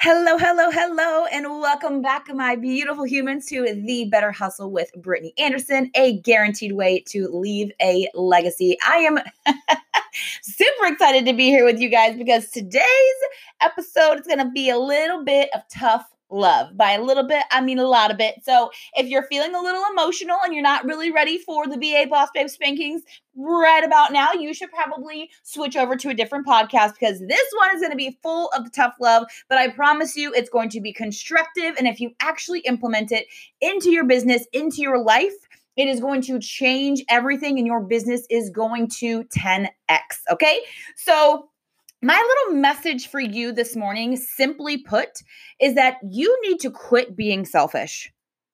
Hello, hello, hello, and welcome back, my beautiful humans, to the Better Hustle with Brittany Anderson, a guaranteed way to leave a legacy. I am super excited to be here with you guys because today's episode is going to be a little bit of tough love. By a little bit, I mean a lot of it. So if you're feeling a little emotional and you're not really ready for the BA Boss Babe spankings right about now, you should probably switch over to a different podcast because this one is going to be full of the tough love. But I promise you, it's going to be constructive. And if you actually implement it into your business, into your life, it is going to change everything, and your business is going to 10x. Okay. So, my little message for you this morning, simply put, is that you need to quit being selfish.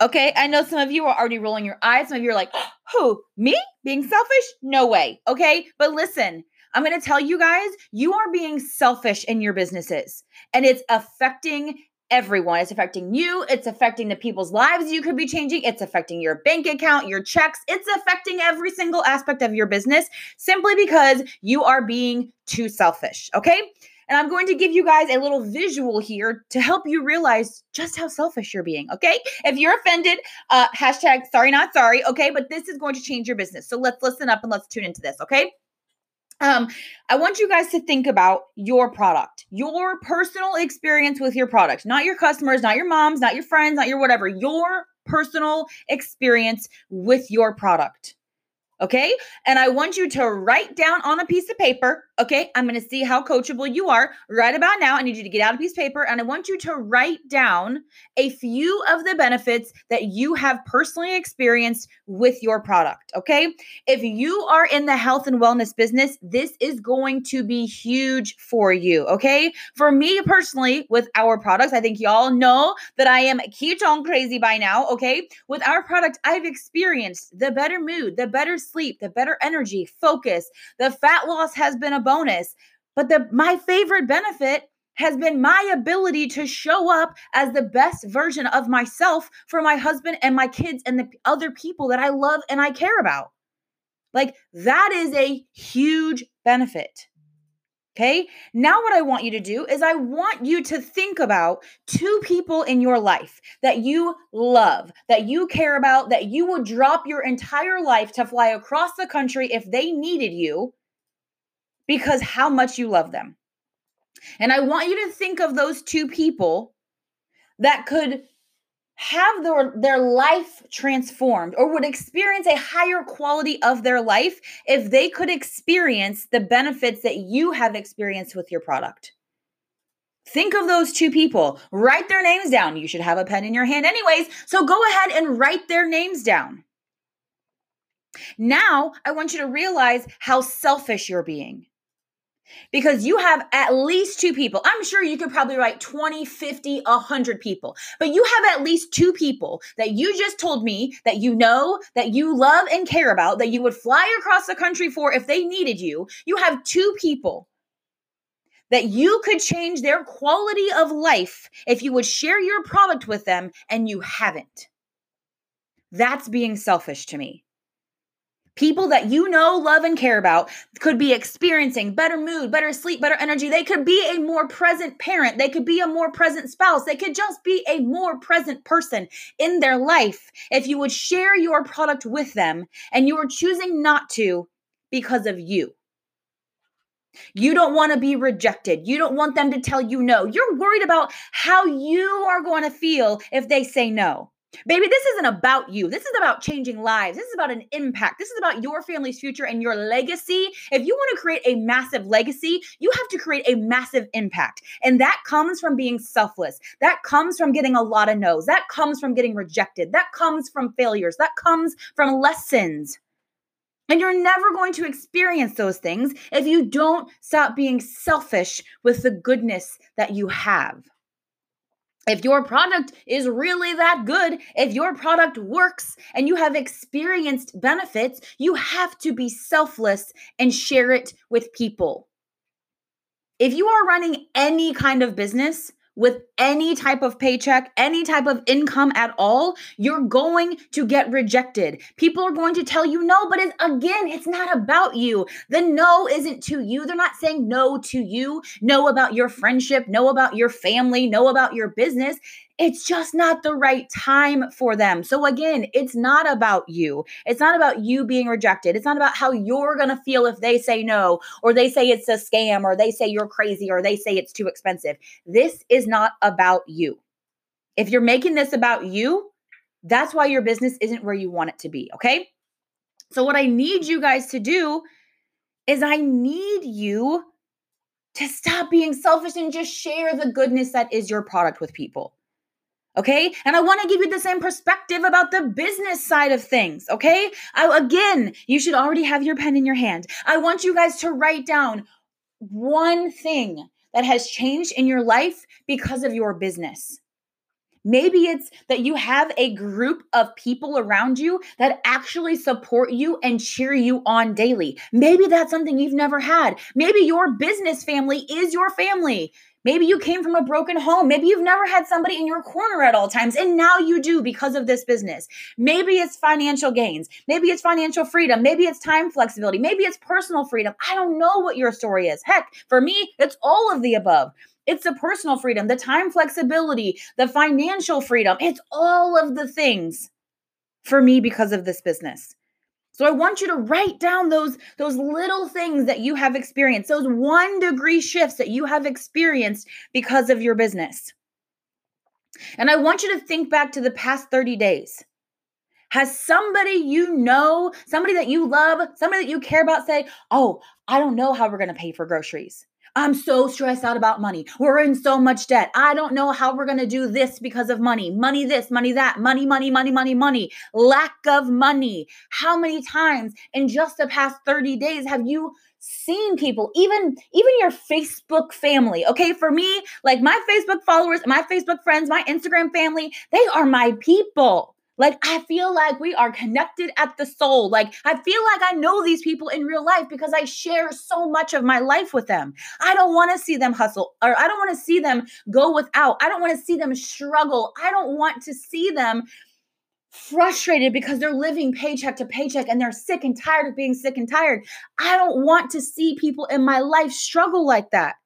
Okay, I know some of you are already rolling your eyes. Some of you are like, who? Me? Being selfish? No way. Okay, but listen, I'm going to tell you guys, you are being selfish in your businesses and it's affecting everyone. It's affecting you. It's affecting the people's lives you could be changing. It's affecting your bank account, your checks. It's affecting every single aspect of your business simply because you are being too selfish. Okay. And I'm going to give you guys a little visual here to help you realize just how selfish you're being. Okay. If you're offended, uh, hashtag sorry, not sorry. Okay. But this is going to change your business. So let's listen up and let's tune into this. Okay um i want you guys to think about your product your personal experience with your product not your customers not your moms not your friends not your whatever your personal experience with your product Okay. And I want you to write down on a piece of paper. Okay. I'm going to see how coachable you are right about now. I need you to get out a piece of paper and I want you to write down a few of the benefits that you have personally experienced with your product. Okay. If you are in the health and wellness business, this is going to be huge for you. Okay. For me personally, with our products, I think y'all know that I am ketone crazy by now. Okay. With our product, I've experienced the better mood, the better sleep, the better energy, focus. The fat loss has been a bonus. But the my favorite benefit has been my ability to show up as the best version of myself for my husband and my kids and the other people that I love and I care about. Like that is a huge benefit. Okay. Now, what I want you to do is I want you to think about two people in your life that you love, that you care about, that you would drop your entire life to fly across the country if they needed you because how much you love them. And I want you to think of those two people that could have their, their life transformed or would experience a higher quality of their life if they could experience the benefits that you have experienced with your product. Think of those two people. Write their names down. You should have a pen in your hand, anyways. So go ahead and write their names down. Now, I want you to realize how selfish you're being because you have at least two people. I'm sure you could probably write 20, 50, 100 people, but you have at least two people that you just told me that you know, that you love and care about, that you would fly across the country for if they needed you. You have two people that you could change their quality of life if you would share your product with them and you haven't. That's being selfish to me people that you know, love, and care about could be experiencing better mood, better sleep, better energy. They could be a more present parent. They could be a more present spouse. They could just be a more present person in their life if you would share your product with them and you are choosing not to because of you. You don't want to be rejected. You don't want them to tell you no. You're worried about how you are going to feel if they say no. Baby, this isn't about you. This is about changing lives. This is about an impact. This is about your family's future and your legacy. If you want to create a massive legacy, you have to create a massive impact. And that comes from being selfless. That comes from getting a lot of no's. That comes from getting rejected. That comes from failures. That comes from lessons. And you're never going to experience those things if you don't stop being selfish with the goodness that you have if your product is really that good, if your product works and you have experienced benefits, you have to be selfless and share it with people. If you are running any kind of business, with any type of paycheck, any type of income at all, you're going to get rejected. People are going to tell you no, but it's, again, it's not about you. The no isn't to you. They're not saying no to you, no about your friendship, no about your family, no about your business. It's just not the right time for them. So, again, it's not about you. It's not about you being rejected. It's not about how you're going to feel if they say no, or they say it's a scam, or they say you're crazy, or they say it's too expensive. This is not about you. If you're making this about you, that's why your business isn't where you want it to be. Okay. So, what I need you guys to do is I need you to stop being selfish and just share the goodness that is your product with people. Okay. And I want to give you the same perspective about the business side of things. Okay. I, again, you should already have your pen in your hand. I want you guys to write down one thing that has changed in your life because of your business. Maybe it's that you have a group of people around you that actually support you and cheer you on daily. Maybe that's something you've never had. Maybe your business family is your family. Maybe you came from a broken home. Maybe you've never had somebody in your corner at all times, and now you do because of this business. Maybe it's financial gains. Maybe it's financial freedom. Maybe it's time flexibility. Maybe it's personal freedom. I don't know what your story is. Heck, for me, it's all of the above. It's the personal freedom, the time flexibility, the financial freedom. It's all of the things for me because of this business. So I want you to write down those those little things that you have experienced, those 1 degree shifts that you have experienced because of your business. And I want you to think back to the past 30 days. Has somebody you know, somebody that you love, somebody that you care about say, "Oh, I don't know how we're going to pay for groceries." I'm so stressed out about money. We're in so much debt. I don't know how we're going to do this because of money. Money this, money that, money, money, money, money, money. Lack of money. How many times in just the past 30 days have you seen people even even your facebook family okay for me like my facebook followers my facebook friends my instagram family they are my people like, I feel like we are connected at the soul. Like, I feel like I know these people in real life because I share so much of my life with them. I don't want to see them hustle or I don't want to see them go without. I don't want to see them struggle. I don't want to see them frustrated because they're living paycheck to paycheck and they're sick and tired of being sick and tired. I don't want to see people in my life struggle like that.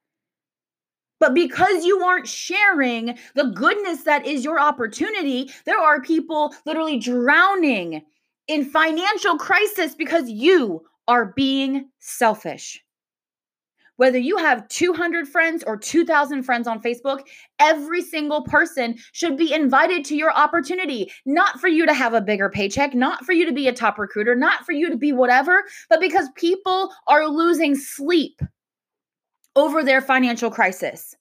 But because you aren't sharing the goodness that is your opportunity, there are people literally drowning in financial crisis because you are being selfish. Whether you have 200 friends or 2,000 friends on Facebook, every single person should be invited to your opportunity. Not for you to have a bigger paycheck, not for you to be a top recruiter, not for you to be whatever, but because people are losing sleep over their financial crisis.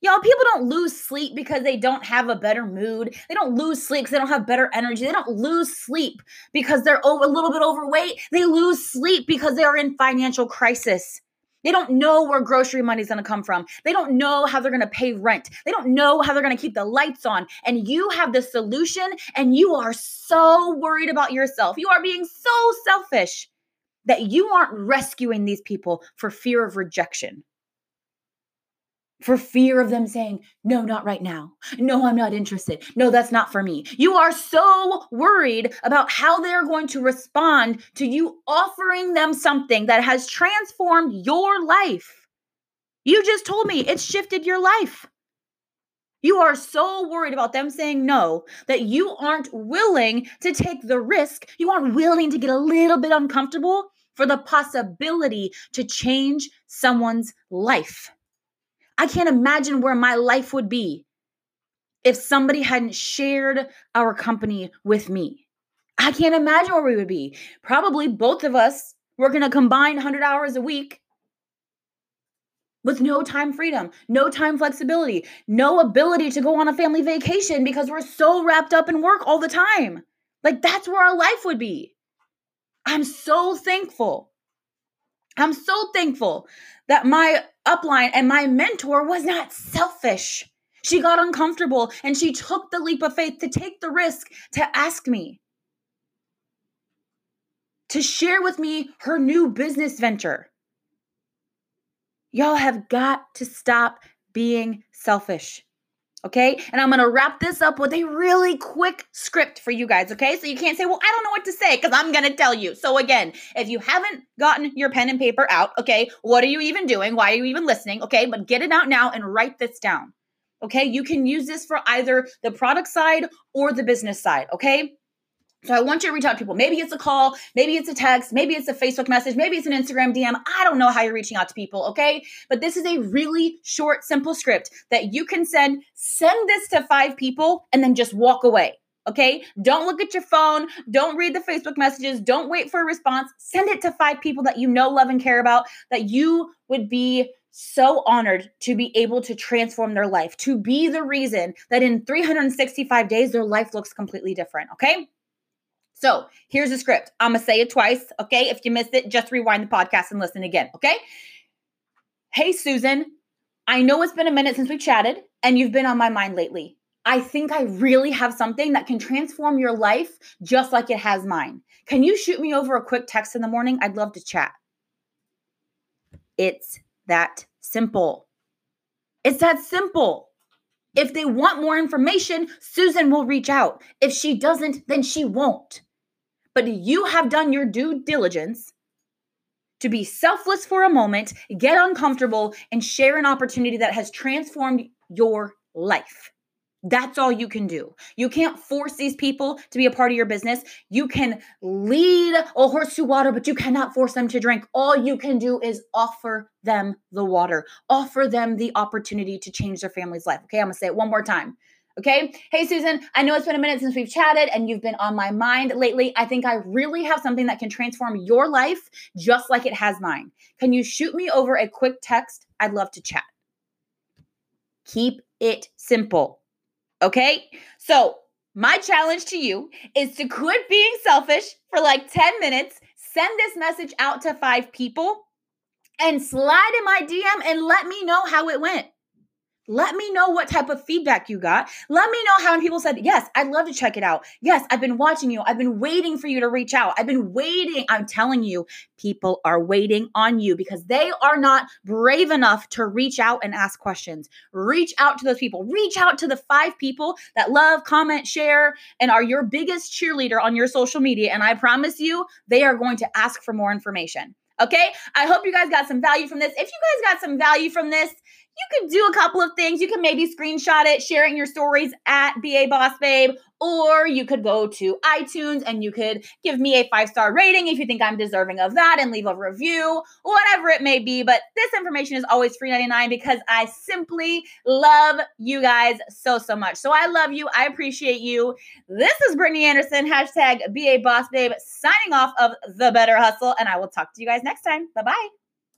Y'all, people don't lose sleep because they don't have a better mood. They don't lose sleep because they don't have better energy. They don't lose sleep because they're over, a little bit overweight. They lose sleep because they are in financial crisis. They don't know where grocery money is going to come from. They don't know how they're going to pay rent. They don't know how they're going to keep the lights on. And you have the solution and you are so worried about yourself. You are being so selfish that you aren't rescuing these people for fear of rejection for fear of them saying, No, not right now. No, I'm not interested. No, that's not for me. You are so worried about how they're going to respond to you offering them something that has transformed your life. You just told me it's shifted your life. You are so worried about them saying no that you aren't willing to take the risk. You aren't willing to get a little bit uncomfortable for the possibility to change someone's life. I can't imagine where my life would be if somebody hadn't shared our company with me. I can't imagine where we would be. Probably both of us working a combined 100 hours a week with no time freedom, no time flexibility, no ability to go on a family vacation because we're so wrapped up in work all the time. Like that's where our life would be. I'm so thankful. I'm so thankful that my upline and my mentor was not selfish. She got uncomfortable and she took the leap of faith to take the risk to ask me to share with me her new business venture. Y'all have got to stop being selfish. Okay. And I'm going to wrap this up with a really quick script for you guys. Okay. So you can't say, well, I don't know what to say because I'm going to tell you. So again, if you haven't gotten your pen and paper out, okay, what are you even doing? Why are you even listening? Okay. But get it out now and write this down. Okay. You can use this for either the product side or the business side. Okay. So I want you to reach out to people. Maybe it's a call, maybe it's a text, maybe it's a Facebook message, maybe it's an Instagram DM. I don't know how you're reaching out to people, okay? But this is a really short, simple script that you can send. Send this to five people and then just walk away. Okay. Don't look at your phone. Don't read the Facebook messages. Don't wait for a response. Send it to five people that you know, love, and care about that you would be so honored to be able to transform their life, to be the reason that in 365 days, their life looks completely different. Okay. So here's the script. I'm going to say it twice. Okay. If you missed it, just rewind the podcast and listen again. Okay. Hey, Susan, I know it's been a minute since we chatted and you've been on my mind lately. I think I really have something that can transform your life just like it has mine. Can you shoot me over a quick text in the morning? I'd love to chat. It's that simple. It's that simple. If they want more information, Susan will reach out. If she doesn't, then she won't. But you have done your due diligence to be selfless for a moment, get uncomfortable, and share an opportunity that has transformed your life. That's all you can do. You can't force these people to be a part of your business. You can lead a horse to water, but you cannot force them to drink. All you can do is offer them the water, offer them the opportunity to change their family's life. Okay, I'm gonna say it one more time. Okay. Hey, Susan, I know it's been a minute since we've chatted and you've been on my mind lately. I think I really have something that can transform your life just like it has mine. Can you shoot me over a quick text? I'd love to chat. Keep it simple. Okay. So, my challenge to you is to quit being selfish for like 10 minutes, send this message out to five people, and slide in my DM and let me know how it went. Let me know what type of feedback you got. Let me know how many people said, Yes, I'd love to check it out. Yes, I've been watching you. I've been waiting for you to reach out. I've been waiting. I'm telling you, people are waiting on you because they are not brave enough to reach out and ask questions. Reach out to those people. Reach out to the five people that love, comment, share, and are your biggest cheerleader on your social media. And I promise you, they are going to ask for more information. Okay. I hope you guys got some value from this. If you guys got some value from this, you could do a couple of things. You can maybe screenshot it, sharing your stories at BA Boss Babe, or you could go to iTunes and you could give me a five star rating if you think I'm deserving of that and leave a review, whatever it may be. But this information is always free 99 because I simply love you guys so, so much. So I love you. I appreciate you. This is Brittany Anderson, hashtag BA Boss Babe, signing off of The Better Hustle. And I will talk to you guys next time. Bye bye.